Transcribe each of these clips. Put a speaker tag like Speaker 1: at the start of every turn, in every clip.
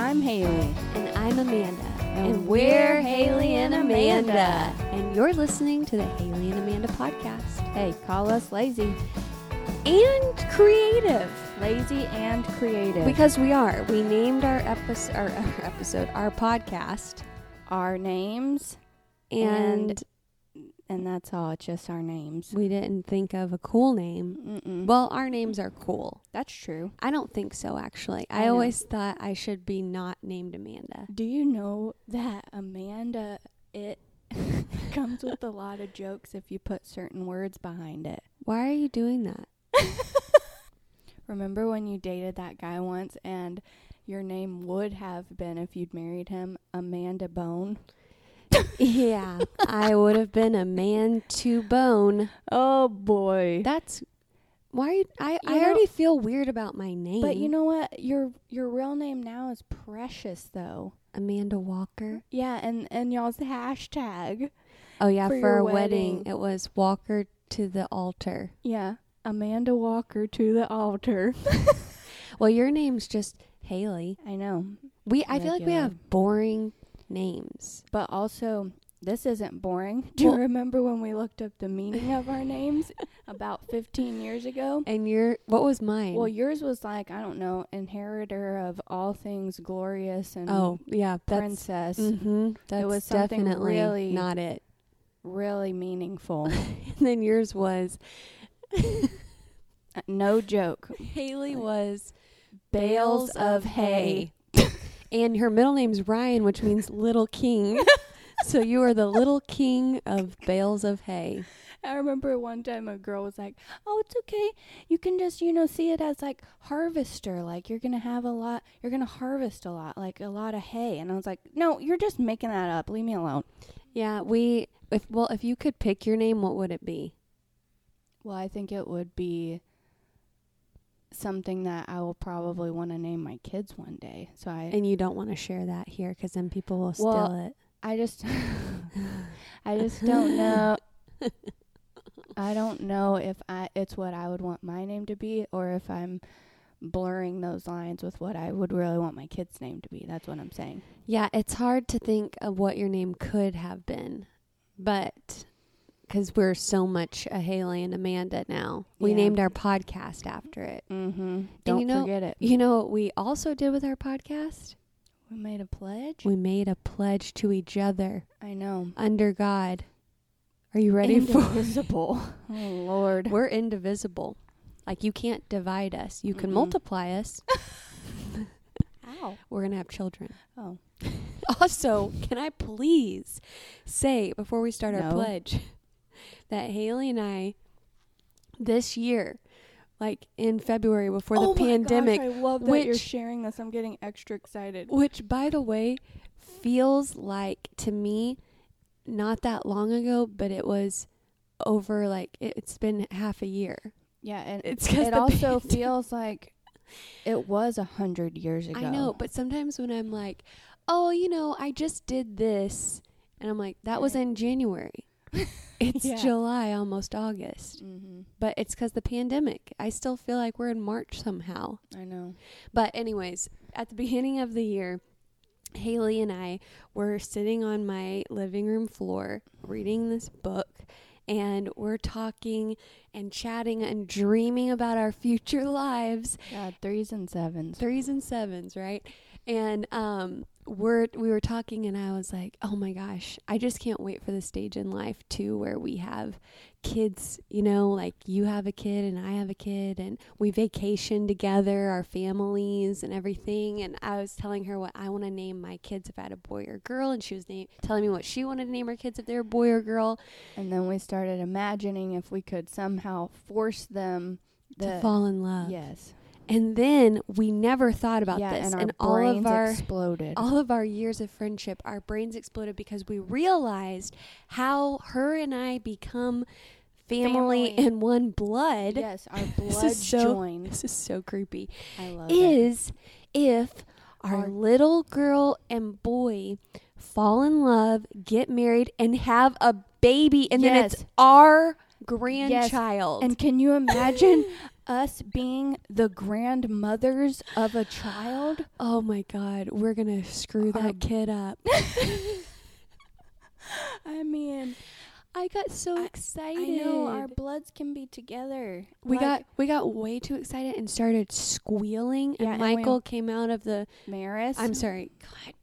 Speaker 1: I'm Haley.
Speaker 2: And I'm Amanda.
Speaker 1: And we're Haley and Amanda.
Speaker 2: And you're listening to the Haley and Amanda podcast.
Speaker 1: Hey, call us lazy.
Speaker 2: And creative.
Speaker 1: Lazy and creative.
Speaker 2: Because we are. We named our episode, our, our episode, our podcast,
Speaker 1: our names
Speaker 2: and,
Speaker 1: and and that's all. It's just our names.
Speaker 2: we didn't think of a cool name.
Speaker 1: Mm-mm.
Speaker 2: Well, our names are cool.
Speaker 1: that's true.
Speaker 2: I don't think so, actually.
Speaker 1: I
Speaker 2: I, always thought I should be not named Amanda.
Speaker 1: Do you know that Amanda it comes with a lot of jokes if you put certain words behind it?
Speaker 2: Why are you doing that?
Speaker 1: Remember when you dated that guy once and your name would have been if you'd married him Amanda Bone?
Speaker 2: Yeah, I would have been a man to bone.
Speaker 1: Oh boy.
Speaker 2: That's why you, I,
Speaker 1: You
Speaker 2: I
Speaker 1: know-
Speaker 2: already feel weird about my name.
Speaker 1: But you know what? Your your real name now is Precious though.
Speaker 2: Amanda Walker.
Speaker 1: Yeah, and and y'all's hashtag.
Speaker 2: Oh yeah,
Speaker 1: For
Speaker 2: for, our
Speaker 1: wedding.
Speaker 2: wedding. it was Walker to the altar.
Speaker 1: Yeah, Amanda Walker to the altar.
Speaker 2: Well, your name's just Haley.
Speaker 1: I know,
Speaker 2: We I feel like we have boring names.
Speaker 1: but also this isn't boring. Do you remember when we looked up the meaning of our names about 15 years ago?
Speaker 2: And your what was mine?
Speaker 1: Well, yours was like I don't know, inheritor of all things glorious and
Speaker 2: oh yeah, that's
Speaker 1: princess.
Speaker 2: hmm That's
Speaker 1: was something
Speaker 2: definitely
Speaker 1: really-
Speaker 2: not it.
Speaker 1: Really meaningful.
Speaker 2: And then yours was
Speaker 1: Uh, no joke.
Speaker 2: Haley was
Speaker 1: Bales of hay.
Speaker 2: And her middle name's Ryan, which means little king. so you are the little king of bales of hay.
Speaker 1: I remember one time a girl was like, "Oh, it's okay. You can just, you know, see it as like harvester. Like you're going to have a lot, you're going to harvest a lot, like a lot of hay." And I was like, "No, you're just making that up. Leave me alone."
Speaker 2: Yeah, we if well, if you could pick your name, what would it be?
Speaker 1: Well, I think it would be something that I will probably want to name my kids one day. So I
Speaker 2: And you don't want to share that here because then people will
Speaker 1: Well,
Speaker 2: steal it.
Speaker 1: I just I just don't know. I don't know if I it's what I would want my name to be or if I'm blurring those lines with what I would really want my kid's name to be. That's what I'm saying.
Speaker 2: Yeah, it's hard to think of what your name could have been, but because we're so much a Haley and Amanda now, we
Speaker 1: Yeah.
Speaker 2: named our podcast after it.
Speaker 1: Mhm. Don't
Speaker 2: you know-
Speaker 1: forget it.
Speaker 2: You know what we also did with our podcast?
Speaker 1: We made a pledge.
Speaker 2: We made a pledge to each other
Speaker 1: I know.
Speaker 2: under God. Are you ready for
Speaker 1: Indivisible. oh lord.
Speaker 2: We're indivisible. Like you can't divide us. You can
Speaker 1: Mm-mm.
Speaker 2: multiply us.
Speaker 1: Ow.
Speaker 2: We're going to have children.
Speaker 1: Oh.
Speaker 2: Also, can I please say before we start our pledge that Haley and I this year, like in February before the
Speaker 1: oh
Speaker 2: pandemic,
Speaker 1: my gosh, I love that you're sharing this. I'm getting extra excited.
Speaker 2: which by the way feels like to me not that long ago, but it was over like it, it's been half a year.
Speaker 1: Yeah, and
Speaker 2: It's
Speaker 1: it also
Speaker 2: pandemic-
Speaker 1: feels like it was a hundred years ago.
Speaker 2: I know, but sometimes when I'm like, "Oh, you know, I just did this," and I'm like, "That was in January." it's
Speaker 1: Yeah.
Speaker 2: July, almost August,
Speaker 1: hmm
Speaker 2: but it's because the pandemic. I still feel like we're in March somehow.
Speaker 1: I know.
Speaker 2: But anyways, at the beginning of the year, Haley and I were sitting on my living room floor reading this book. And we're talking and chatting and dreaming about our future lives
Speaker 1: God, threes and sevens.
Speaker 2: threes and sevens, right? And um, we're we were talking, and I was like, "Oh my gosh, I just can't wait for the stage in life too, where we have kids. You know, like you have a kid and I have a kid, and we vacation together, our families and everything." And I was telling her what I want to name my kids if I had a boy or girl, and she was na- telling me what she wanted to name her kids if they were boy or girl
Speaker 1: And then we started imagining if we could somehow force them the,
Speaker 2: to fall in love.
Speaker 1: Yes.
Speaker 2: And then we never thought about
Speaker 1: yeah,
Speaker 2: this,
Speaker 1: and our
Speaker 2: and all
Speaker 1: brains
Speaker 2: of our
Speaker 1: exploded.
Speaker 2: all of our years of friendship, our brains exploded because we realized how her and I become family,
Speaker 1: Family.
Speaker 2: in one blood.
Speaker 1: yes, our
Speaker 2: This
Speaker 1: blood
Speaker 2: is so-
Speaker 1: joined.
Speaker 2: This is so creepy.
Speaker 1: I love it.
Speaker 2: Is if our,
Speaker 1: Our-
Speaker 2: little girl and boy fall in love, get married, and have a baby, and then it's our grandchild. Yes.
Speaker 1: And can you imagine us being the grandmothers of a child.
Speaker 2: Oh my God, we're gonna screw that
Speaker 1: Um,
Speaker 2: kid up.
Speaker 1: I mean,
Speaker 2: I got so
Speaker 1: I-
Speaker 2: excited.
Speaker 1: I know our bloods can be together.
Speaker 2: we
Speaker 1: Like
Speaker 2: got we got way too excited and started squealing.
Speaker 1: Yeah,
Speaker 2: and
Speaker 1: and
Speaker 2: Michael came out of the.
Speaker 1: Maris.
Speaker 2: I'm sorry, God.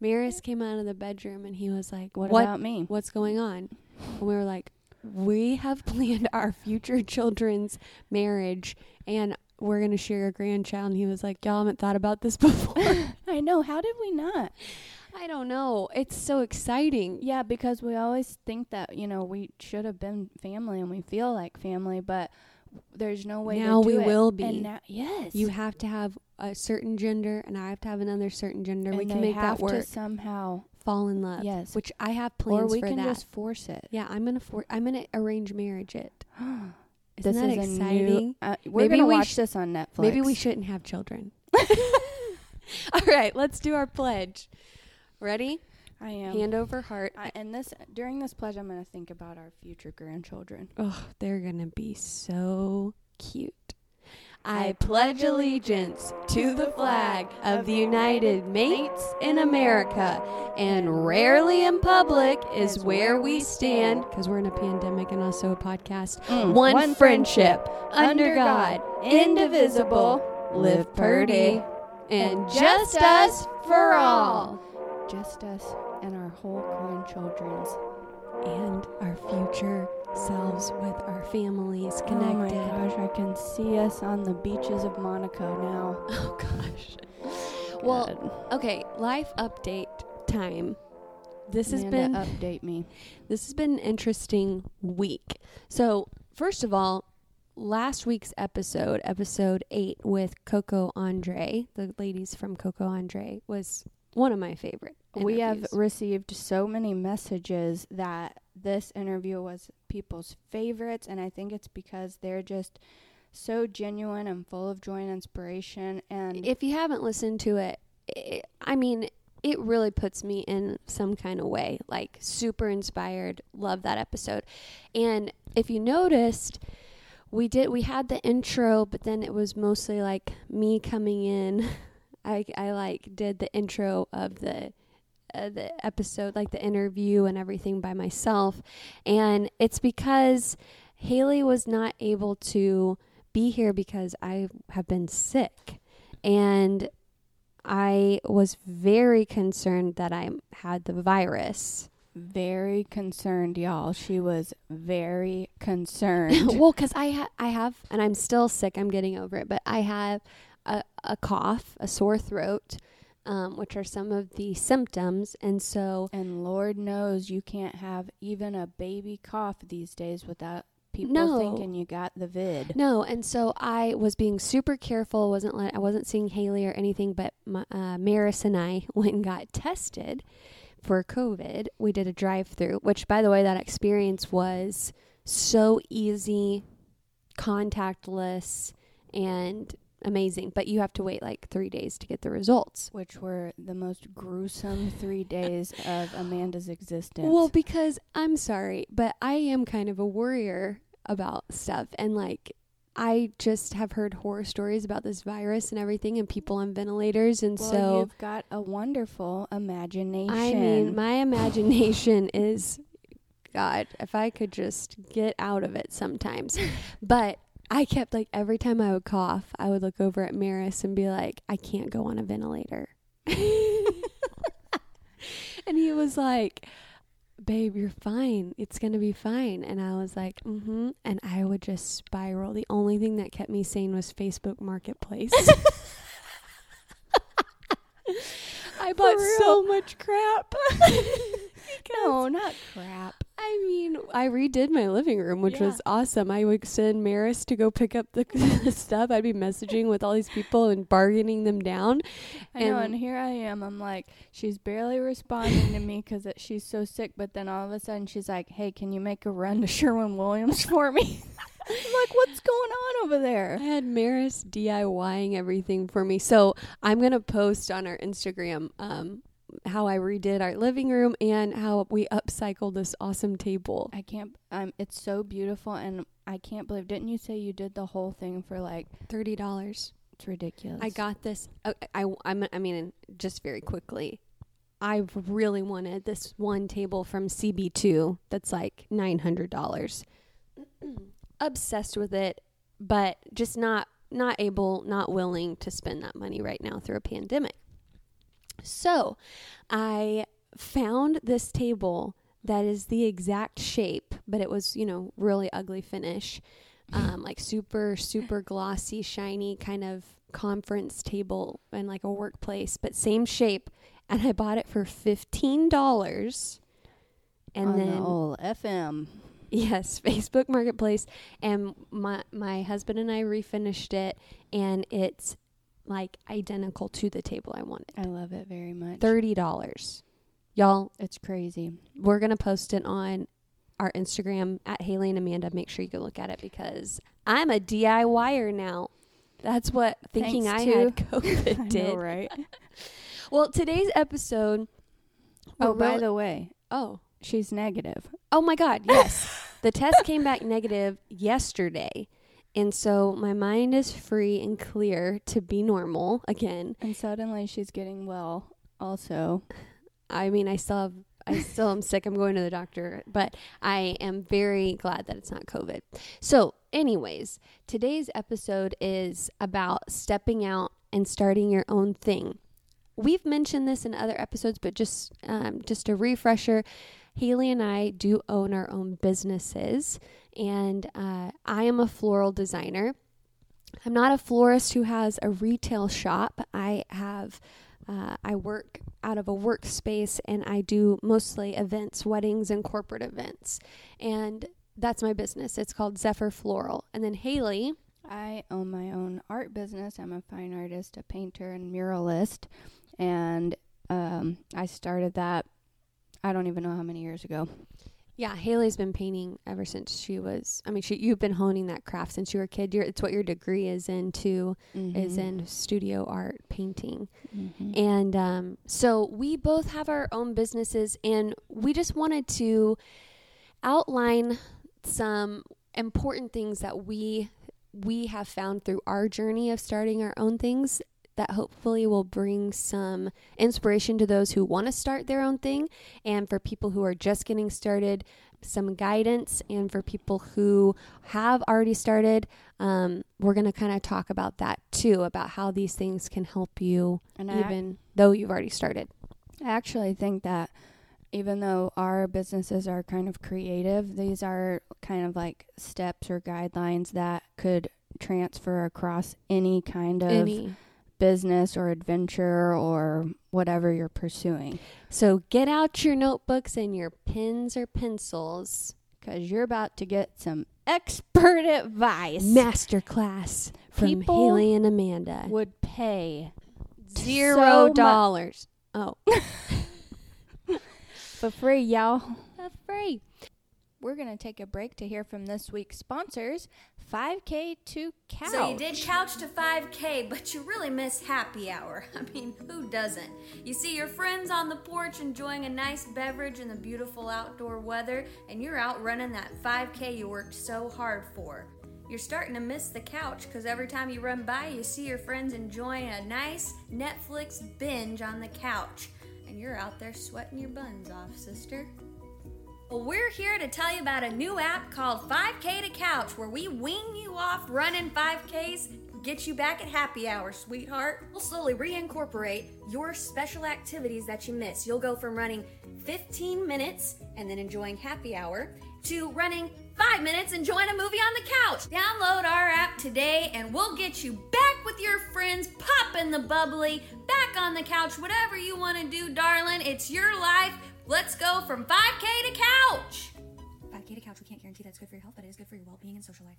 Speaker 2: Maris came out of the bedroom and he was like,
Speaker 1: What,
Speaker 2: "What?
Speaker 1: about me?
Speaker 2: what's going on?" And we were like, "We have planned our future children's marriage, and we're gonna share a grandchild." And he was like, "Y'all haven't thought about this before."
Speaker 1: I know. How did we not?
Speaker 2: I don't know. It's so exciting.
Speaker 1: Yeah, because we always think that you know we should have been family and we feel like family, but there's no way.
Speaker 2: Now
Speaker 1: to do
Speaker 2: we
Speaker 1: it.
Speaker 2: will be.
Speaker 1: And now, yes,
Speaker 2: You have to have a certain gender, and I have to have another certain gender. we can make
Speaker 1: have
Speaker 2: that work.
Speaker 1: to somehow.
Speaker 2: Fall in love.
Speaker 1: Yes.
Speaker 2: Which I have plans.
Speaker 1: Or
Speaker 2: plans
Speaker 1: we
Speaker 2: for
Speaker 1: can
Speaker 2: that.
Speaker 1: just force it.
Speaker 2: yeah, I'm gonna for- I'm gonna arrange marriage it. Isn't
Speaker 1: this
Speaker 2: that
Speaker 1: is
Speaker 2: exciting?
Speaker 1: new. Uh, we're
Speaker 2: Maybe
Speaker 1: gonna
Speaker 2: we
Speaker 1: watch
Speaker 2: sh-
Speaker 1: this on Netflix.
Speaker 2: Maybe we shouldn't have children. All right, let's do our pledge. Ready?
Speaker 1: I am.
Speaker 2: Hand over heart.
Speaker 1: I, and this during this pledge, I'm to think about our future grandchildren.
Speaker 2: Oh, they're gonna be so cute. I pledge allegiance to the flag of the United Mates in America, and rarely in public is where we stand, because we're in a pandemic and also a podcast.
Speaker 1: Mm.
Speaker 2: One, friendship, under God, indivisible, live purdy, and just us for all.
Speaker 1: Just us and our whole grandchildren's.
Speaker 2: And our future selves with our families connected.
Speaker 1: Oh my gosh, I can see us on the beaches of Monaco now.
Speaker 2: Oh gosh. Well, okay, life update time. This has been
Speaker 1: update me.
Speaker 2: this has been an interesting week. So, first of all, last week's episode, episode 8 with Coco Andre, the ladies from Coco Andre was one of my favorite.
Speaker 1: We have received so many messages that this interview was people's favorites, and I think it's because they're just so genuine and full of joy and inspiration. And
Speaker 2: if you haven't listened to it, it, I mean, it really puts me in some kind of way. Like super inspired. Love that episode. And if you noticed, we did we had the intro, but then it was mostly like me coming in. I I like did the intro of the uh, the episode, like the interview and everything by myself, and it's because Haley was not able to be here because I have been sick, and I was very concerned that I had the virus.
Speaker 1: very concerned, y'all. She was very concerned.
Speaker 2: well, because I ha- I have, and I'm still sick. I'm getting over it, but I have a, a cough, a sore throat, um, which are some of the symptoms, and so
Speaker 1: and Lord knows you can't have even a baby cough these days without people
Speaker 2: No.
Speaker 1: thinking you got the vid.
Speaker 2: no, and so I was being super careful. wasn't let, I wasn't seeing Haley or anything, but my, uh, Maris and I went and got tested for COVID. We did a drive-through, which, by the way, that experience was so easy, contactless, and amazing. But you have to wait like three days to get the results.
Speaker 1: Which were the most gruesome three days of Amanda's existence.
Speaker 2: Well, because I'm sorry, but I am kind of a worrier about stuff. And like, I just have heard horror stories about this virus and everything and people on ventilators. And
Speaker 1: Well,
Speaker 2: so,
Speaker 1: you've got a wonderful imagination.
Speaker 2: I mean, my imagination is, God, if I could just get out of it sometimes. but I kept like, every time I would cough, I would look over at Maris and be like, I can't go on a ventilator. and he was like, babe, you're fine. It's going to be fine. And I was like, mm hmm. And I would just spiral. The only thing that kept me sane was Facebook Marketplace. I bought so much crap.
Speaker 1: no, not crap.
Speaker 2: I mean, I redid my living room, which
Speaker 1: Yeah.
Speaker 2: was awesome. I would send Maris to go pick up the, stuff. I'd be messaging with all these people and bargaining them down.
Speaker 1: I know,
Speaker 2: And-
Speaker 1: and here I am. I'm like, she's barely responding to me because she's so sick. But then all of a sudden, she's like, "Hey, can you make a run to Sherwin Williams for me?" I'm like, "What's going on over there?
Speaker 2: I had Maris DIYing everything for me. So I'm going to post on our Instagram um, how I redid our living room and how we upcycled this awesome table.
Speaker 1: I can't. Um, it's so beautiful, and I can't believe. Didn't you say you did the whole thing for like?
Speaker 2: Thirty dollars.
Speaker 1: It's ridiculous.
Speaker 2: I got this. uh, I, I, I mean, just very quickly. I really wanted this one table from CB2 that's like $900. Obsessed with it, but just not not able, not willing to spend that money right now through a pandemic. So, I found this table that is the exact shape, but it was, you know, really ugly finish. Um, like super, super glossy, shiny kind of conference table and like a workplace, but same shape. And I bought it for fifteen dollars. And
Speaker 1: On
Speaker 2: then
Speaker 1: the FM.
Speaker 2: Yes, Facebook Marketplace, and my my husband and I refinished it, and it's like identical to the table I wanted.
Speaker 1: I love it very much.
Speaker 2: Thirty dollars, y'all.
Speaker 1: It's crazy.
Speaker 2: We're gonna post it on our Instagram at Haley and Amanda. Make sure you go look at it because I'm a DIYer now. That's what thinking
Speaker 1: Thanks
Speaker 2: I
Speaker 1: to-
Speaker 2: had COVID
Speaker 1: I
Speaker 2: did.
Speaker 1: know, right?
Speaker 2: Well, today's episode.
Speaker 1: oh, by
Speaker 2: real-
Speaker 1: the way,
Speaker 2: oh
Speaker 1: she's negative.
Speaker 2: Oh my God, yes. the test came back negative yesterday. And so my mind is free and clear to be normal again.
Speaker 1: And suddenly she's getting well also.
Speaker 2: I mean, I still have, I still am sick. I'm going to the doctor, but I am very glad that it's not COVID. So, anyways, today's episode is about stepping out and starting your own thing. We've mentioned this in other episodes, but just um, just a refresher. Haley and I do own our own businesses, and uh, I am a floral designer. I'm not a florist who has a retail shop. I have uh, I work out of a workspace and I do mostly events, weddings, and corporate events. And that's my business. It's called Zephyr Floral. And then Haley,
Speaker 1: I own my own art business. I'm a fine artist, a painter, and muralist. And um, I started that, I don't even know how many years ago.
Speaker 2: Yeah, Haley's been painting ever since she was. I mean, she, you've been honing that craft since you were a kid. You're, it's what your degree is in too, is
Speaker 1: Mhm.
Speaker 2: in studio art painting.
Speaker 1: Mhm.
Speaker 2: And um, so we both have our own businesses, and we just wanted to outline some important things that we we have found through our journey of starting our own things that hopefully will bring some inspiration to those who want to start their own thing and for people who are just getting started some guidance and for people who have already started um, we're going to kind of talk about that too about how these things can help you
Speaker 1: And
Speaker 2: even though you've already started.
Speaker 1: I actually think that even though our businesses are kind of creative, these are kind of like steps or guidelines that could transfer across any kind of
Speaker 2: any
Speaker 1: business or adventure or whatever you're pursuing.
Speaker 2: so get out your notebooks and your pens or pencils
Speaker 1: Because you're about to get some expert advice.
Speaker 2: masterclass from
Speaker 1: People
Speaker 2: haley and amanda
Speaker 1: would pay
Speaker 2: zero
Speaker 1: so mu-
Speaker 2: dollars oh
Speaker 1: for free, y'all.
Speaker 2: that's free
Speaker 1: We're going to take a break to hear from this week's sponsors 5K to Couch.
Speaker 3: So you did couch to 5K, but you really miss happy hour. I mean, who doesn't? You see your friends on the porch enjoying a nice beverage in the beautiful outdoor weather, and you're out running that 5K you worked so hard for. You're starting to miss the couch because every time you run by, you see your friends enjoying a nice Netflix binge on the couch, and you're out there sweating your buns off, sister. Well, we're here to tell you about a new app called 5K to Couch where we wean you off running 5Ks, get you back at happy hour, sweetheart. We'll slowly reincorporate your special activities that you miss. You'll go from running 15 minutes and then enjoying happy hour to running 5 minutes and enjoying a movie on the couch. Download our app today and we'll get you back with your friends, popping the bubbly, back on the couch, whatever you want to do, darling. It's your life. Let's go from 5K to couch. 5K to couch. We can't guarantee that's good for your health, but it is good for your well being and social life.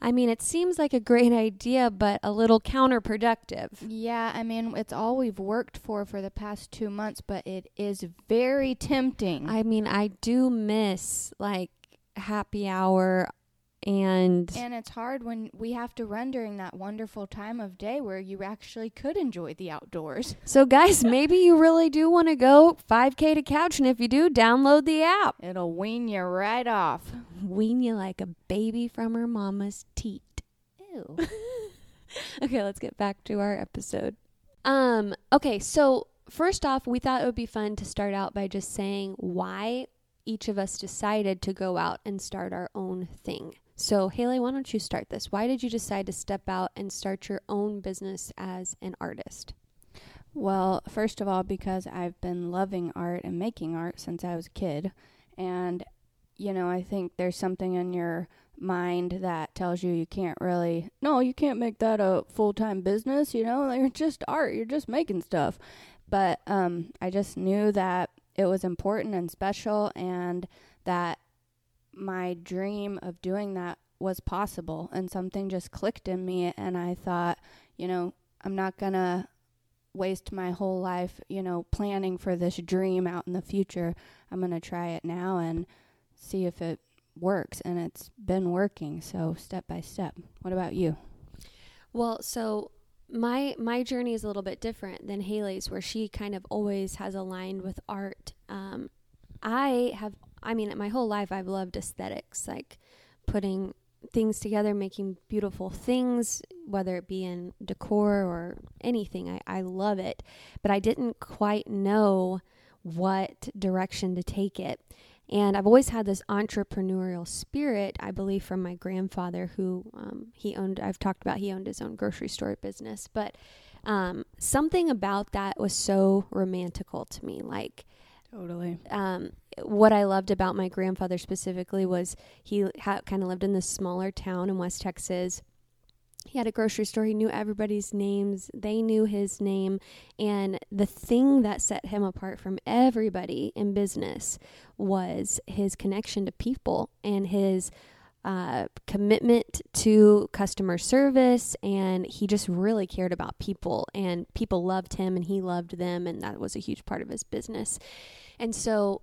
Speaker 2: i mean it seems like a great idea but a little counterproductive
Speaker 1: Yeah, I mean, it's all we've worked for for the past two months, but it is very tempting.
Speaker 2: I mean, I do miss like happy hour and
Speaker 1: And it's hard when we have to run during that wonderful time of day where you actually could enjoy the outdoors.
Speaker 2: so guys, maybe you really do want to go 5k to couch and if you do, download the app.
Speaker 1: It'll wean you right off.
Speaker 2: Wean you like a baby from her mama's teat.
Speaker 1: Ew.
Speaker 2: okay, let's get back to our episode. Um, okay, so first off, we thought it would be fun to start out by just saying why each of us decided to go out and start our own thing. So, Haley, why don't you start this? Why did you decide to step out and start your own business as an artist?
Speaker 1: Well, first of all, because I've been loving art and making art since I was a kid. And, you know, I think there's something in your mind that tells you you can't really, no, you can't make that a full time business. You know, you're just art, you're just making stuff. But um, I just knew that it was important and special and that my dream of doing that was possible. And something just clicked in me. And I thought, you know, I'm not going to waste my whole life, you know, planning for this dream out in the future. I'm going to try it now and see if it works. And it's been working. So, step by step. What about you?
Speaker 2: Well, so my my journey is a little bit different than Haley's, where she kind of always has aligned with art. Um, I have, I mean, my whole life I've loved aesthetics, like putting things together, making beautiful things, whether it be in decor or anything. I, I love it, but I didn't quite know what direction to take it. And I've always had this entrepreneurial spirit, I believe, from my grandfather, who um, he owned, I've talked about, he owned his own grocery store business. But um, something about that was so romantical to me. Like,
Speaker 1: Totally.
Speaker 2: um, what I loved about my grandfather specifically was he ha- kind of lived in this smaller town in West Texas. He had a grocery store. He knew everybody's names. They knew his name. And the thing that set him apart from everybody in business was his connection to people and his uh, commitment to customer service. And he just really cared about people. And people loved him and he loved them. And that was a huge part of his business. And so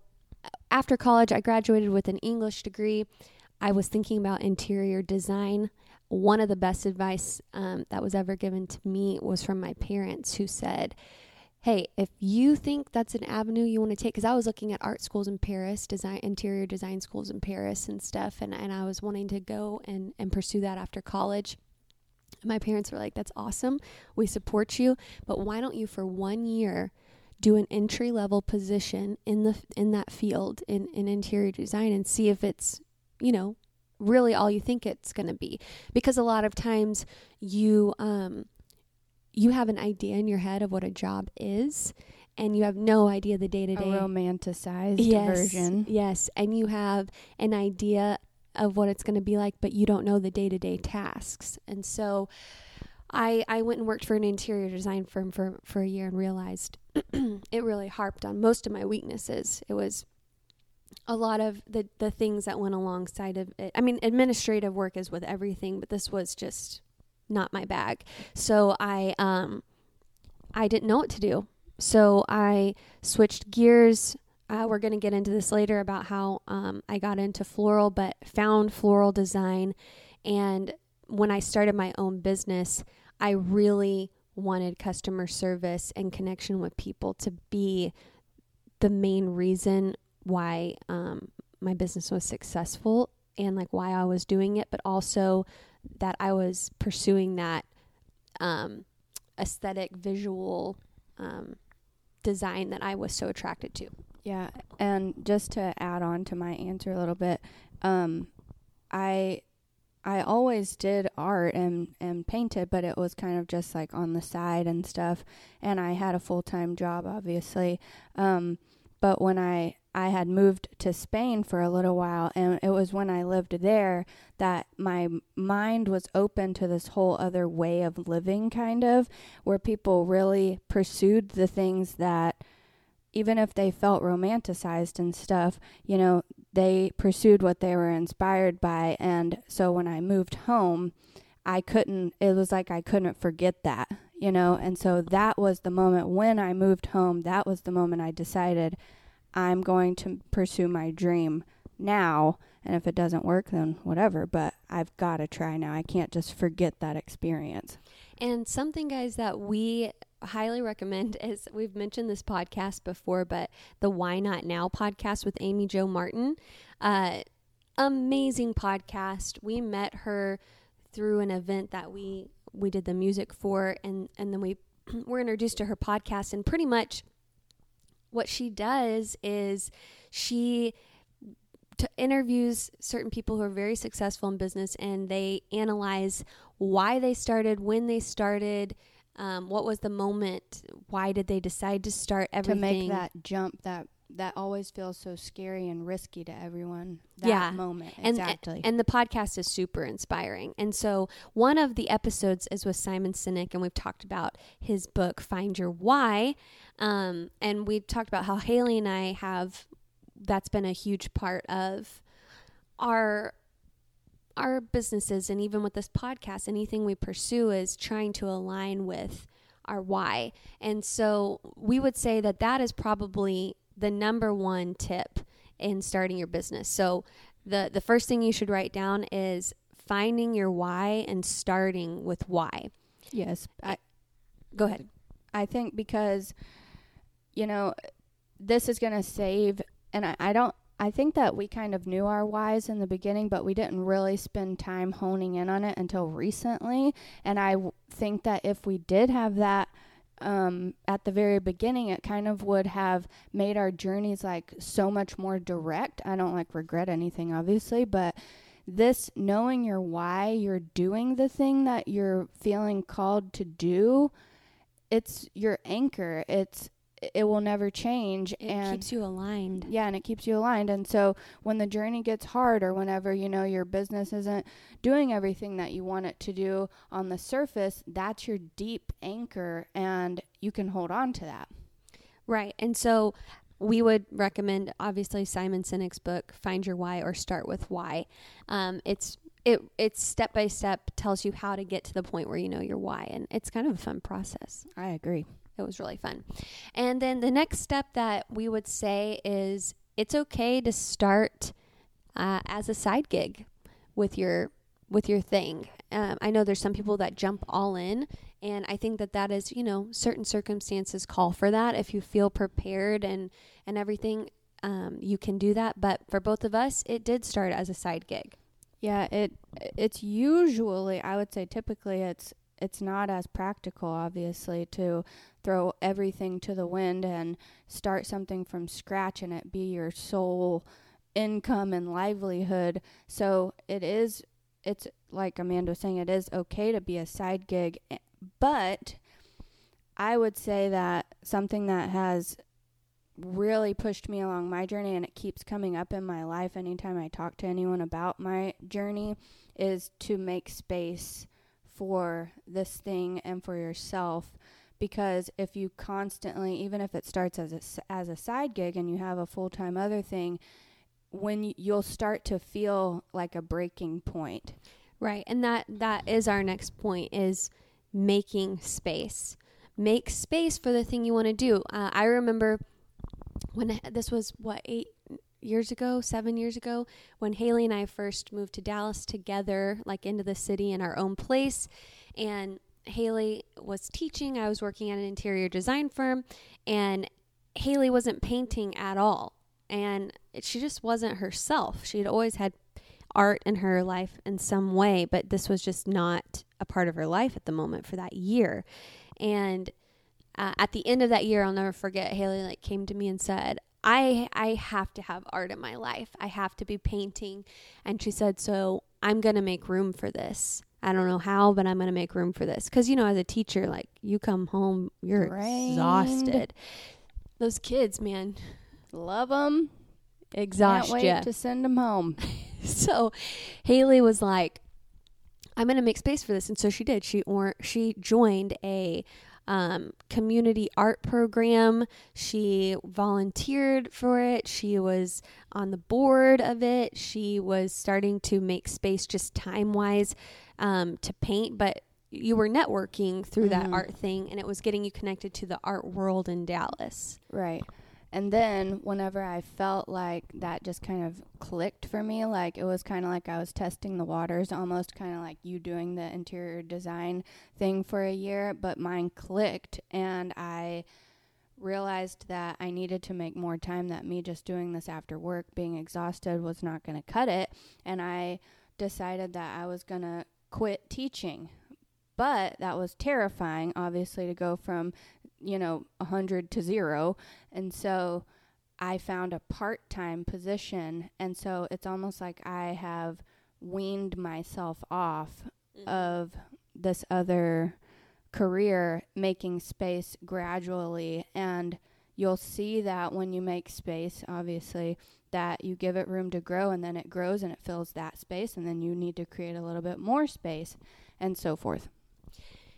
Speaker 2: after college, I graduated with an English degree. I was thinking about interior design. One of the best advice um, that was ever given to me was from my parents, who said, Hey, if you think that's an avenue you want to take, because I was looking at art schools in Paris, design interior design schools in Paris and stuff, and, and I was wanting to go and, and pursue that after college. My parents were like, That's awesome. We support you, but why don't you, for one year, do an entry level position in the in that field in, in interior design and see if it's you know really all you think it's going to be because a lot of times you um you have an idea in your head of what a job is and you have no idea the day to day
Speaker 1: romanticized
Speaker 2: yes,
Speaker 1: version.
Speaker 2: Yes, and you have an idea of what it's going to be like, but you don't know the day to day tasks. And so I I went and worked for an interior design firm for, for a year and realized it really harped on most of my weaknesses. It was a lot of the, the things that went alongside of it. I mean, administrative work is with everything, but this was just not my bag. So I um I didn't know what to do. So I switched gears. Uh, we're going to get into this later about how um, I got into floral, but found floral design. And when I started my own business, I really wanted customer service and connection with people to be the main reason why um, my business was successful and like why I was doing it, but also that I was pursuing that um, aesthetic, visual um, design that I was so attracted to.
Speaker 1: Yeah, and just to add on to my answer a little bit, um, I I always did art and and painted, but it was kind of just like on the side and stuff. And I had a full time job, obviously. Um, but when I I had moved to Spain for a little while, and it was when I lived there that my mind was open to this whole other way of living, kind of, where people really pursued the things that even if they felt romanticized and stuff, you know, they pursued what they were inspired by. And so when I moved home, I couldn't, it was like I couldn't forget that, you know. And so that was the moment when I moved home, that was the moment I decided I'm going to pursue my dream now. And if it doesn't work, then whatever. But I've got to try now. I can't just forget that experience.
Speaker 2: And something, guys, that we highly recommend is we've mentioned this podcast before, but the Why Not Now podcast with Amy Jo Martin. Uh, amazing podcast. We met her through an event that we we did the music for, and and then we were introduced to her podcast, and pretty much what she does is she t- interviews certain people who are very successful in business and they analyze why they started, when they started, um, what was the moment, why did they decide to start everything.
Speaker 1: To make that jump that that always feels so scary and risky to everyone. That
Speaker 2: Yeah.
Speaker 1: moment.
Speaker 2: and,
Speaker 1: Exactly.
Speaker 2: And the podcast is super inspiring. And so one of the episodes is with Simon Sinek, and we've talked about his book, Find Your Why. Um, and we've talked about how Haley and I have, that's been a huge part of our our businesses and even with this podcast anything we pursue is trying to align with our why and so we would say that that is probably the number one tip in starting your business so the the first thing you should write down is finding your why and starting with why
Speaker 1: yes. I,
Speaker 2: go ahead
Speaker 1: I think because, you know, this is going to save, and I, I don't, I think that we kind of knew our whys in the beginning, but we didn't really spend time honing in on it until recently. And I w- think that if we did have that, um, at the very beginning, it kind of would have made our journeys like so much more direct. I don't like regret anything, obviously, but this knowing your why you're doing the thing that you're feeling called to do it's your anchor it's it will never change
Speaker 2: it
Speaker 1: and
Speaker 2: keeps you aligned
Speaker 1: yeah and it keeps you aligned and so when the journey gets hard or whenever you know your business isn't doing everything that you want it to do on the surface that's your deep anchor and you can hold on to that
Speaker 2: Right. And so we would recommend obviously Simon Sinek's book, Find Your Why or Start with Why. Um, it's it it's step by step tells you how to get to the point where you know your why and it's kind of a fun process.
Speaker 1: i agree
Speaker 2: It was really fun. And then the next step that we would say is it's okay to start uh, as a side gig with your with your thing. Um, I know there's some people that jump all in, and I think that that is you know certain circumstances call for that. If you feel prepared and and everything, um, you can do that. But for both of us, it did start as a side gig.
Speaker 1: Yeah, it it's usually I would say typically it's it's not as practical obviously to throw everything to the wind and start something from scratch and it be your sole income and livelihood. So it is it's like Amanda was saying it is okay to be a side gig, eh, but I would say that something that has really pushed me along my journey and it keeps coming up in my life anytime I talk to anyone about my journey is to make space for this thing and for yourself because if you constantly even if it starts as a, as a side gig and you have a full-time other thing when you'll start to feel like a breaking point
Speaker 2: Right. And that that is our next point is making space. Make space for the thing you want to do. Uh, I remember when this was what 8 years ago, 7 years ago when Haley and I first moved to Dallas together like into the city in our own place and Haley was teaching, I was working at an interior design firm and Haley wasn't painting at all. And she just wasn't herself. She had always had art in her life in some way, but this was just not a part of her life at the moment for that year. And uh, at the end of that year, I'll never forget. Haley like came to me and said, "I I have to have art in my life. I have to be painting." And she said, "So I'm gonna make room for this." I don't know how, but I'm going to make room for this. Because, you know, as a teacher, like you come home, you're
Speaker 1: Drained.
Speaker 2: exhausted. Those kids, man,
Speaker 1: love them
Speaker 2: exhaust
Speaker 1: can't wait to send them home
Speaker 2: so Haley was like, I'm going to make space for this. And so she did. She or she joined a um, community art program. She volunteered for it. She was on the board of it. She was starting to make space just time wise um, to paint, but you were networking through that
Speaker 1: Mhm.
Speaker 2: art thing and it was getting you connected to the art world in Dallas.
Speaker 1: Right. And then whenever I felt like that just kind of clicked for me, like it was kind of like I was testing the waters, almost kind of like you doing the interior design thing for a year, but mine clicked and I realized that I needed to make more time that me just doing this after work being exhausted was not going to cut it and I decided that I was going to quit teaching. But that was terrifying obviously to go from you know, 100 to 0. And so I found a part time position. And so it's almost like I have weaned myself off mm-hmm. of this other career, making space gradually. And you'll see that when you make space, obviously, that you give it room to grow and then it grows and it fills that space. And then you need to create a little bit more space and so forth.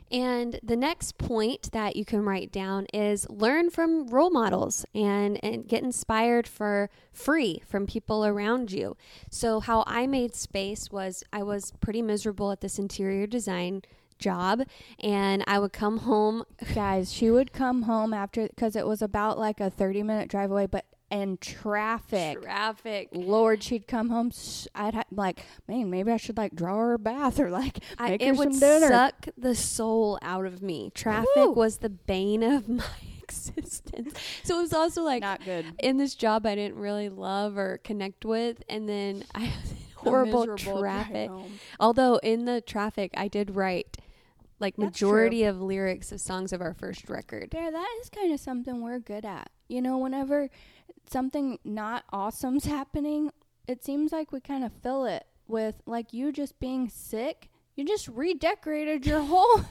Speaker 2: And the next point that you can write down is learn from role models and, and get inspired for free from people around you. So, how I made space was I was pretty miserable at this interior design job and I would come home.
Speaker 1: Guys, she would come home after because it was about like a 30 minute drive away, but and traffic.
Speaker 2: Traffic.
Speaker 1: Lord, she'd come home. I'd ha- like, man, maybe I should like draw her a bath or like
Speaker 2: I,
Speaker 1: make
Speaker 2: it
Speaker 1: her
Speaker 2: would
Speaker 1: some dinner.
Speaker 2: suck the soul out of me. Traffic Woo! was the bane of my existence. So it was also like
Speaker 1: not good
Speaker 2: in this job I didn't really love or connect with, and then I had horrible traffic. Although in the traffic, I did write like That's majority true. of lyrics of songs of our first record.
Speaker 1: There, that is kind of something we're good at. You know, whenever something not awesome's happening, it seems like we kind of fill it with like you just being sick. You just redecorated your whole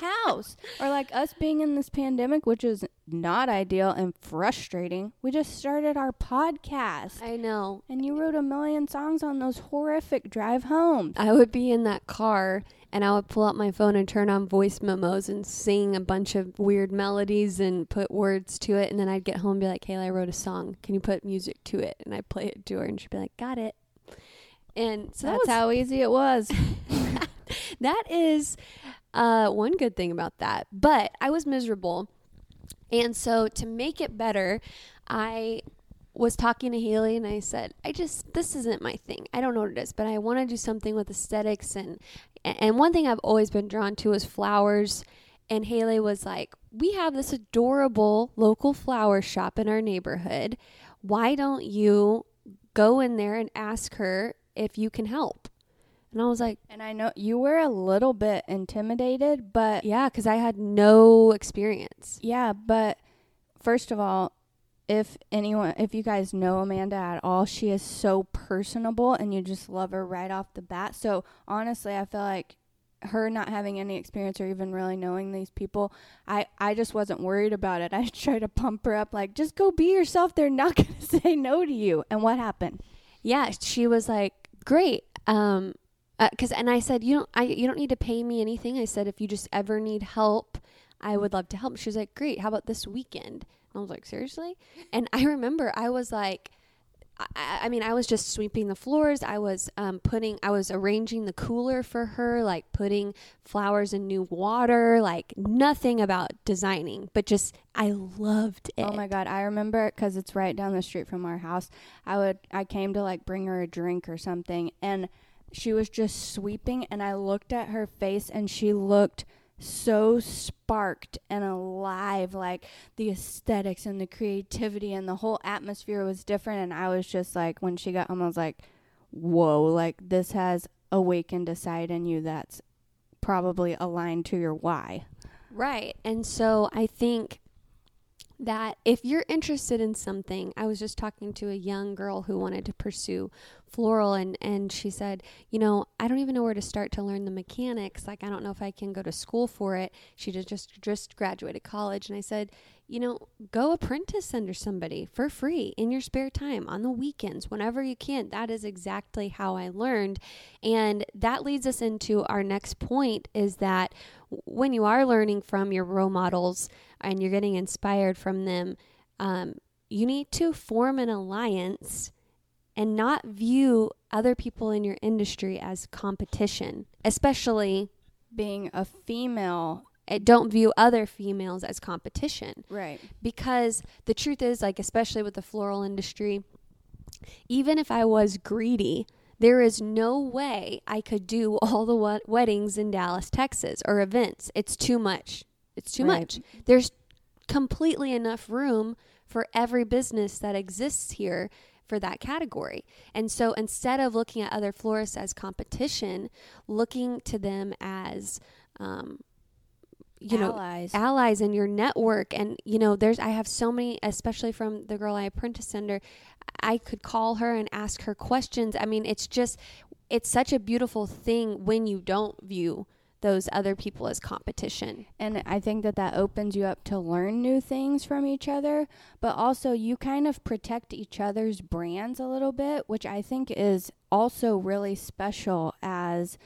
Speaker 1: house. Or like us being in this pandemic, which is not ideal and frustrating. We just started our podcast.
Speaker 2: I know.
Speaker 1: And you wrote a million songs on those horrific drive homes.
Speaker 2: I would be in that car and I would pull out my phone and turn on voice memos and sing a bunch of weird melodies and put words to it. And then I'd get home and be like, Kayla, I wrote a song. Can you put music to it? And I'd play it to her and she'd be like, Got it. And so
Speaker 1: that's that how easy it was.
Speaker 2: that is uh, one good thing about that. But I was miserable. And so to make it better, I was talking to Haley and I said, I just this isn't my thing. I don't know what it is, but I want to do something with aesthetics and and one thing I've always been drawn to is flowers. And Haley was like, "We have this adorable local flower shop in our neighborhood. Why don't you go in there and ask her if you can help?" And I was like,
Speaker 1: and I know you were a little bit intimidated, but
Speaker 2: yeah, cuz I had no experience.
Speaker 1: Yeah, but first of all, if anyone if you guys know Amanda at all, she is so personable and you just love her right off the bat. So honestly, I feel like her not having any experience or even really knowing these people, I I just wasn't worried about it. I tried to pump her up like just go be yourself. They're not going to say no to you. And what happened?
Speaker 2: Yeah, she was like, "Great. Um because uh, and I said you don't I you don't need to pay me anything. I said if you just ever need help, I would love to help. She was like, "Great. How about this weekend?" And I was like, "Seriously?" And I remember I was like I, I mean, I was just sweeping the floors. I was um, putting, I was arranging the cooler for her, like putting flowers in new water, like nothing about designing, but just I loved it.
Speaker 1: Oh my god, I remember it because it's right down the street from our house. I would, I came to like bring her a drink or something, and she was just sweeping and I looked at her face and she looked so sparked and alive like the aesthetics and the creativity and the whole atmosphere was different and I was just like when she got home I was like whoa like this has awakened a side in you that's probably aligned to your why.
Speaker 2: Right and so I think that if you're interested in something, I was just talking to a young girl who wanted to pursue floral and and she said, "You know, I don't even know where to start to learn the mechanics. Like I don't know if I can go to school for it." She just just graduated college and I said, "You know, go apprentice under somebody for free in your spare time on the weekends whenever you can." That is exactly how I learned. And that leads us into our next point is that when you are learning from your role models, and you're getting inspired from them, um, you need to form an alliance and not view other people in your industry as competition, especially
Speaker 1: being a female
Speaker 2: eh, don't view other females as competition
Speaker 1: Right.
Speaker 2: because the truth is like especially with the floral industry even if i was greedy there is no way i could do all the wed- weddings in dallas texas or events it's too much it's too
Speaker 1: Right.
Speaker 2: much there's completely enough room for every business that exists here for that category. And so instead of looking at other florists as competition, looking to them as um, you know
Speaker 1: Allies.
Speaker 2: allies in your network and you know there's i have so many especially from the girl i apprentice under i could call her and ask her questions. I mean it's just it's such a beautiful thing when you don't view those other people as competition.
Speaker 1: And I think that that opens you up to learn new things from each other, but also you kind of protect each other's brands a little bit, which I think is also really special as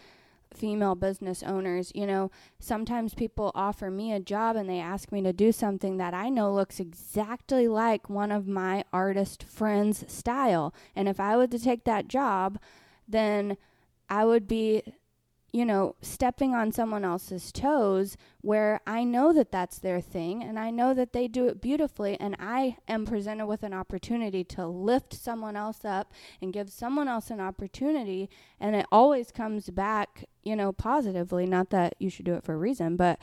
Speaker 1: female business owners. You know, sometimes people offer me a job and they ask me to do something that I know looks exactly like one of my artist friends' style. And if I were to take that job, then I would be you know, stepping on someone else's toes where I know that that's their thing and I know that they do it beautifully and I am presented with an opportunity to lift someone else up and give someone else an opportunity and it always comes back, you know, positively, not that you should do it for a reason, but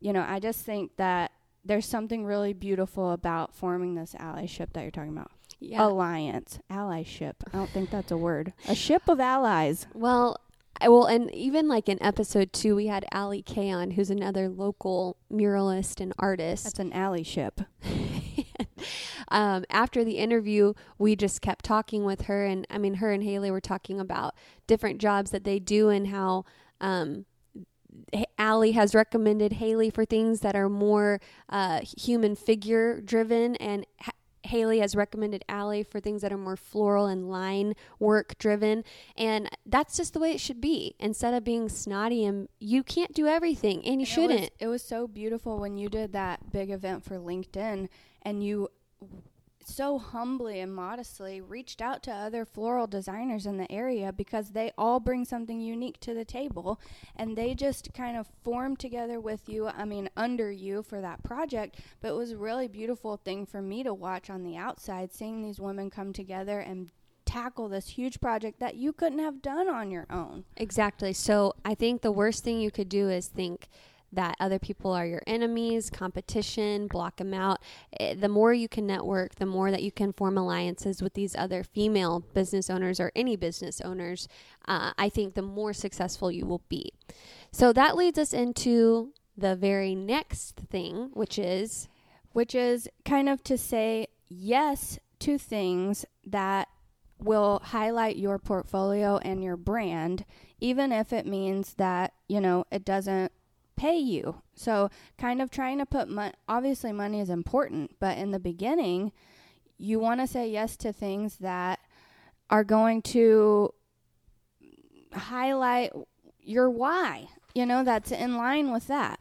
Speaker 1: you know, I just think that there's something really beautiful about forming this allyship that you're talking about.
Speaker 2: yeah
Speaker 1: Alliance, allyship. I don't think that's a word. A ship of allies.
Speaker 2: well I well and even like in episode two we had Allie Kay on who's another local muralist and artist
Speaker 1: That's an ally ship.
Speaker 2: um, after the interview, we just kept talking with her, and I mean, her and Haley were talking about different jobs that they do and how um, Allie has recommended Haley for things that are more uh, human figure driven, and H- Haley has recommended Allie for things that are more floral and line work driven. And that's just the way it should be. Instead of being snotty and you can't do everything, and you
Speaker 1: And
Speaker 2: shouldn't.
Speaker 1: was- It was, so beautiful when you did that big event for LinkedIn and you so humbly and modestly reached out to other floral designers in the area because they all bring something unique to the table. And they just kind of formed together with you i mean under you for that project. But it was a really beautiful thing for me to watch on the outside seeing these women come together and tackle this huge project that you couldn't have done on your own.
Speaker 2: Exactly. So I think the worst thing you could do is think that other people are your enemies, competition, block them out. Eh, The more you can network, the more that you can form alliances with these other female business owners or any business owners, uh, I think the more successful you will be. So that leads us into the very next thing, which is
Speaker 1: which is kind of to say yes to things that will highlight your portfolio and your brand, even if it means that, you know, it doesn't pay you. So, kind of trying to put money, obviously, money is important, but in the beginning, you want to say yes to things that are going to highlight your why, you know, that's in line with that.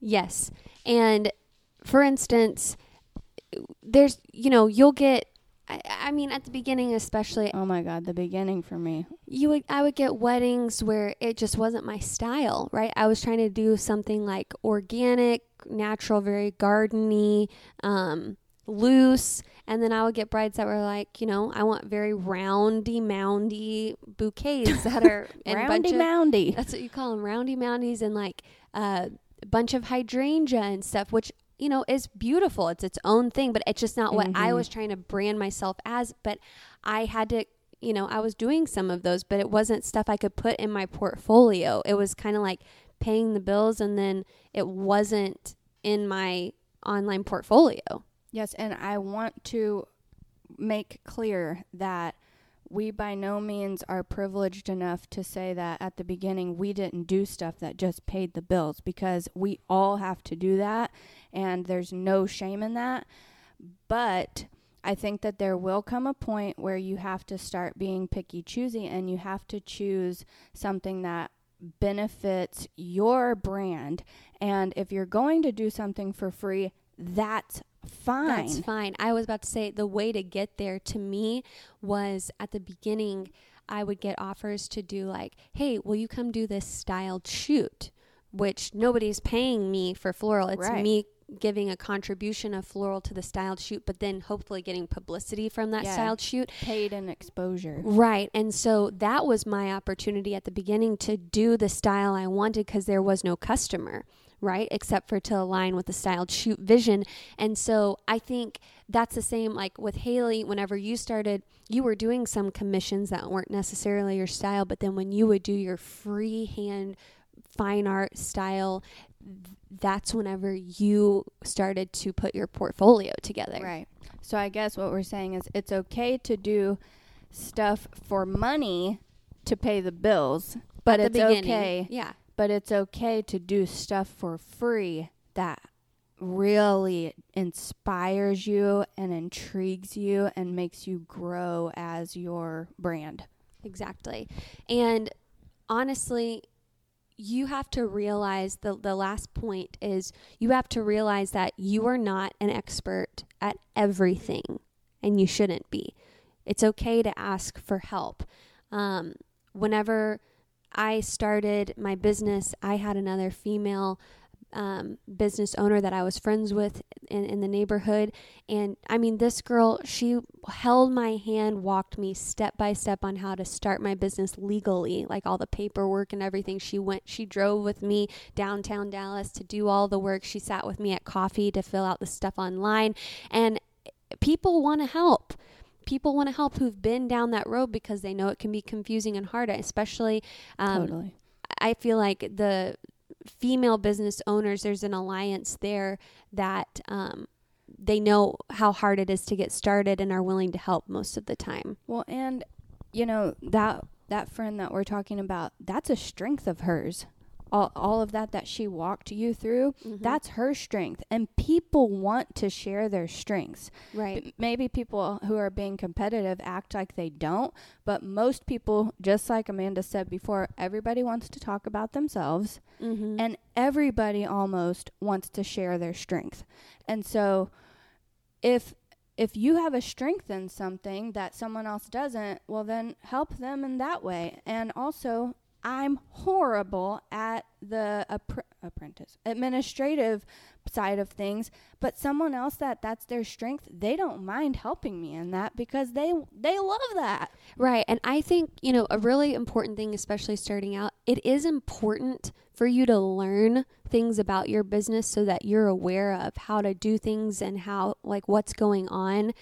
Speaker 2: Yes. And for instance, there's, you know, you'll get, I, I mean, at the beginning, especially,
Speaker 1: Oh my God, the beginning for me.
Speaker 2: you would, I would get weddings where it just wasn't my style, right? I was trying to do something like organic, natural, very gardeny, um, loose. And then I would get brides that were like, you know, I want very roundy, moundy bouquets that are
Speaker 1: Roundy
Speaker 2: of-
Speaker 1: moundy.
Speaker 2: that's what you call them, roundy moundies, and like uh, a bunch of hydrangea and stuff, which you know is beautiful. It's its own thing, but it's just not what I
Speaker 1: Mhm.
Speaker 2: was trying to brand myself as. But I had to, you know, I was doing some of those, but it wasn't stuff I could put in my portfolio. It was kind of like paying the bills, and then it wasn't in my online portfolio.
Speaker 1: Yes, and I want to make clear that we by no means are privileged enough to say that at the beginning we didn't do stuff that just paid the bills because we all have to do that and there's no shame in that. But I think that there will come a point where you have to start being picky choosy and you have to choose something that benefits your brand. And if you're going to do something for free, that's fine.
Speaker 2: That's fine. I was about to say the way to get there to me was at the beginning, I would get offers to do like, hey, will you come do this styled shoot? which nobody's paying me for floral. It's
Speaker 1: Right.
Speaker 2: me giving a contribution of floral to the styled shoot, but then hopefully getting publicity from that
Speaker 1: Yeah.
Speaker 2: styled shoot.
Speaker 1: Paid and exposure.
Speaker 2: Right. And so that was my opportunity at the beginning to do the style I wanted because there was no customer, right? Except for to align with the styled shoot vision. And so I think that's the same like with Haley, whenever you started, you were doing some commissions that weren't necessarily your style, but then when you would do your freehand fine art style, that's whenever you started to put your portfolio together.
Speaker 1: Right. So I guess what we're saying is it's okay to do stuff for money to pay the bills, but
Speaker 2: At
Speaker 1: it's
Speaker 2: beginning.
Speaker 1: okay.
Speaker 2: Yeah.
Speaker 1: But it's okay to do stuff for free that really inspires you and intrigues you and makes you grow as your brand.
Speaker 2: Exactly. And honestly, you have to realize the, the last point is you have to realize that you are not an expert at everything and you shouldn't be. It's okay to ask for help. Um, whenever I started my business, I had another female um, business owner that I was friends with in, in the neighborhood. And I mean, this girl, she held my hand, walked me step by step on how to start my business legally, like all the paperwork and everything. She went, she drove with me downtown Dallas to do all the work. She sat with me at coffee to fill out the stuff online. And people want to help people want to help who've been down that road because they know it can be confusing and hard, especially um,
Speaker 1: totally.
Speaker 2: I feel like the female business owners, there's an alliance there that um, they know how hard it is to get started and are willing to help most of the time.
Speaker 1: Well, and you know that that friend that we're talking about, that's a strength of hers. All, all of that that she walked you through,
Speaker 2: Mm-hmm.
Speaker 1: that's her strength. And people want to share their strengths.
Speaker 2: right.
Speaker 1: B- Maybe people who are being competitive act like they don't, but most people, just like Amanda said before, everybody wants to talk about themselves
Speaker 2: Mm-hmm.
Speaker 1: and everybody almost wants to share their strength. And so if if you have a strength in something that someone else doesn't, well then help them in that way. And also I'm horrible at the appr- apprentice administrative side of things, but someone else that that's their strength, they don't mind helping me in that because they they love that.
Speaker 2: Right. And I think, you know, a really important thing, especially starting out, it is important for you to learn things about your business so that you're aware of how to do things and how, like, what's going on.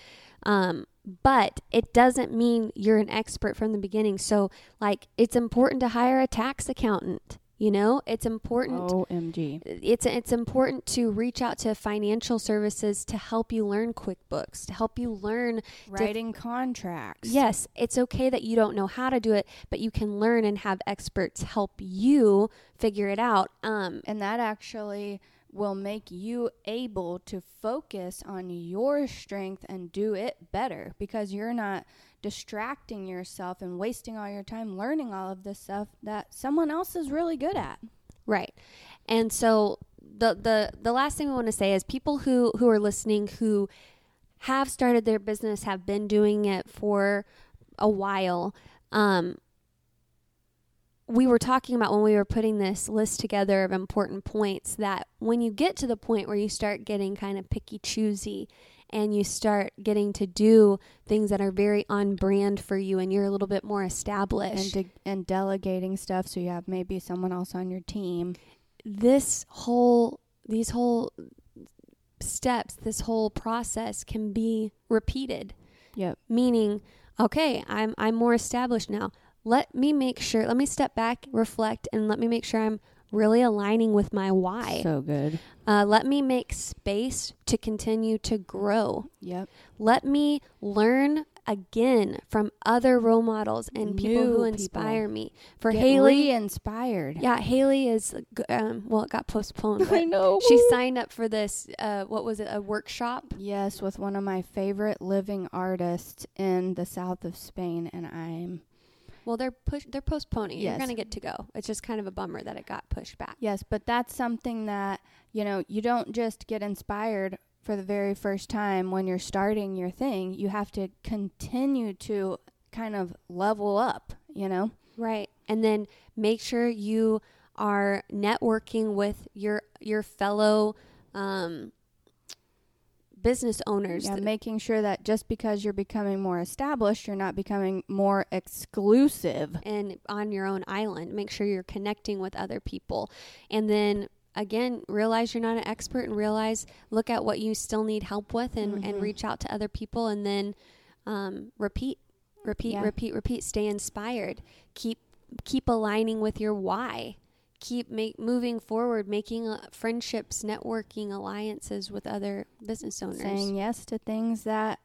Speaker 2: Um, but it doesn't mean you're an expert from the beginning. So, like, it's important to hire a tax accountant. You know, it's important
Speaker 1: OMG.
Speaker 2: it's it's important to reach out to financial services to help you learn QuickBooks, to help you learn
Speaker 1: Writing contracts.
Speaker 2: Yes, it's okay that you don't know how to do it, but you can learn and have experts help you figure it out. Um,
Speaker 1: And that actually will make you able to focus on your strength and do it better because you're not distracting yourself and wasting all your time learning all of this stuff that someone else is really good at.
Speaker 2: right. And so the the the last thing we want to say is people who who are listening who have started their business, have been doing it for a while. Um, we were talking about when we were putting this list together of important points that when you get to the point where you start getting kind of picky choosy and you start getting to do things that are very on brand for you and you're a little bit more
Speaker 1: And,
Speaker 2: established
Speaker 1: de- and delegating stuff so you have maybe someone else on your team.
Speaker 2: this whole these whole steps this whole process can be repeated
Speaker 1: Yep.
Speaker 2: meaning okay i'm i'm more established now let me make sure let me step back reflect and let me make sure i'm really aligning with my why
Speaker 1: So good.
Speaker 2: uh, let me make space to continue to grow
Speaker 1: Yep.
Speaker 2: let me learn again from other role models and people
Speaker 1: New
Speaker 2: who
Speaker 1: people.
Speaker 2: inspire me for
Speaker 1: Get
Speaker 2: haley
Speaker 1: re-inspired.
Speaker 2: yeah haley is um, well it got postponed
Speaker 1: I know.
Speaker 2: she signed up for this uh, what was it a workshop
Speaker 1: Yes, with one of my favorite living artists in the south of Spain, and I'm
Speaker 2: Well, they're push they're postponing. You're gonna get to go. It's just kind of a bummer that it got pushed back.
Speaker 1: Yes, but that's something that, you know, you don't just get inspired for the very first time when you're starting your thing. You have to continue to kind of level up, you know?
Speaker 2: Right. And then make sure you are networking with your your fellow um, business owners.
Speaker 1: Yeah, making sure that just because you're becoming more established, you're not becoming more exclusive.
Speaker 2: and on your own island. Make sure you're connecting with other people. And then again, realize you're not an expert and realize look at what you still need help with and, and
Speaker 1: Mhm.
Speaker 2: reach out to other people and then um, repeat, repeat,
Speaker 1: Yeah.
Speaker 2: repeat, repeat. Stay inspired. Keep keep aligning with your why. Keep make, moving forward, making uh, friendships, networking, alliances with other business owners.
Speaker 1: Saying yes to things that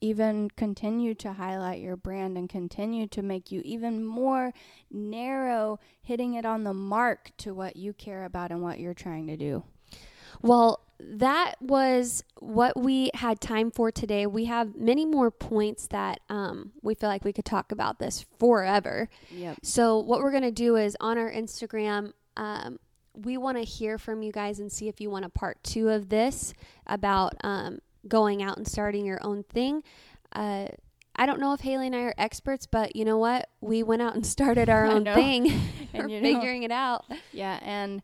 Speaker 1: even continue to highlight your brand and continue to make you even more narrow, hitting it on the mark to what you care about and what you're trying to do.
Speaker 2: Well, that was what we had time for today. We have many more points that um, we feel like we could talk about this forever.
Speaker 1: Yep.
Speaker 2: So, what we're going to do is on our Instagram, um, we want to hear from you guys and see if you want a part two of this about um, going out and starting your own thing. Uh, I don't know if Haley and I are experts, but you know what? We went out and started our own
Speaker 1: know.
Speaker 2: thing.
Speaker 1: And
Speaker 2: We're
Speaker 1: you know-
Speaker 2: figuring it out.
Speaker 1: Yeah, and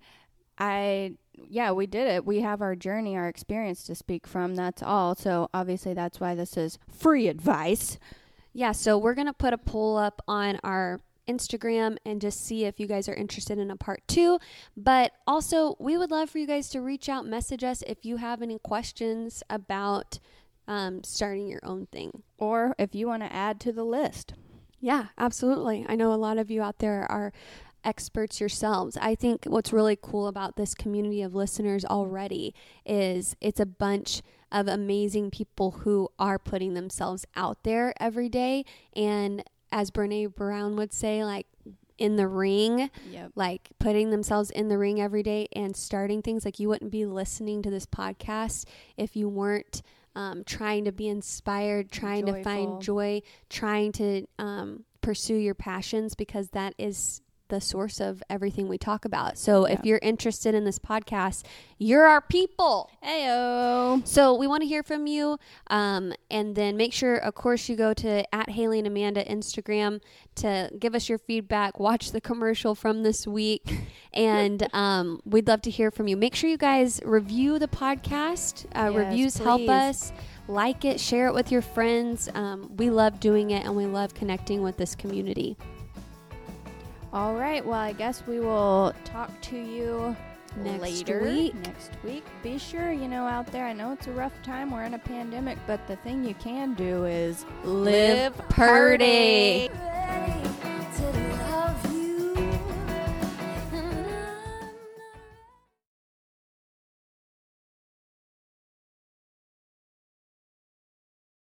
Speaker 1: I yeah, we did it. We have our journey, our experience to speak from. That's all. So obviously that's why this is free advice.
Speaker 2: Yeah, so we're going to put a poll up on our Instagram and just see if you guys are interested in a part two. But also, we would love for you guys to reach out, message us if you have any questions about um, starting your own thing.
Speaker 1: Or if you want to add to the list.
Speaker 2: Yeah, absolutely. I know a lot of you out there are experts yourselves. I think what's really cool about this community of listeners already is it's a bunch of amazing people who are putting themselves out there every day and as Brene Brown would say like in the ring
Speaker 1: Yep.
Speaker 2: like putting themselves in the ring every day and starting things like you wouldn't be listening to this podcast if you weren't um, trying to be inspired trying to find joy trying to um, pursue your passions because that is the source of everything we talk about so if you're interested in this podcast you're our people
Speaker 1: Heyo.
Speaker 2: so we want to hear from you. Um, and then make sure, of course, you go to at Haley and Amanda Instagram to give us your feedback, watch the commercial from this week. And um, we'd love to hear from you. Make sure you guys review the podcast. Uh,
Speaker 1: Yes,
Speaker 2: reviews help us. Like it, share it with your friends. Um, we love doing it and we love connecting with this community.
Speaker 1: All right. Well, I guess we will talk to you
Speaker 2: Next
Speaker 1: later
Speaker 2: week.
Speaker 1: next week. Be sure, you know, out there. I know it's a rough time. We're in a pandemic, but the thing you can do is
Speaker 2: Live purdy.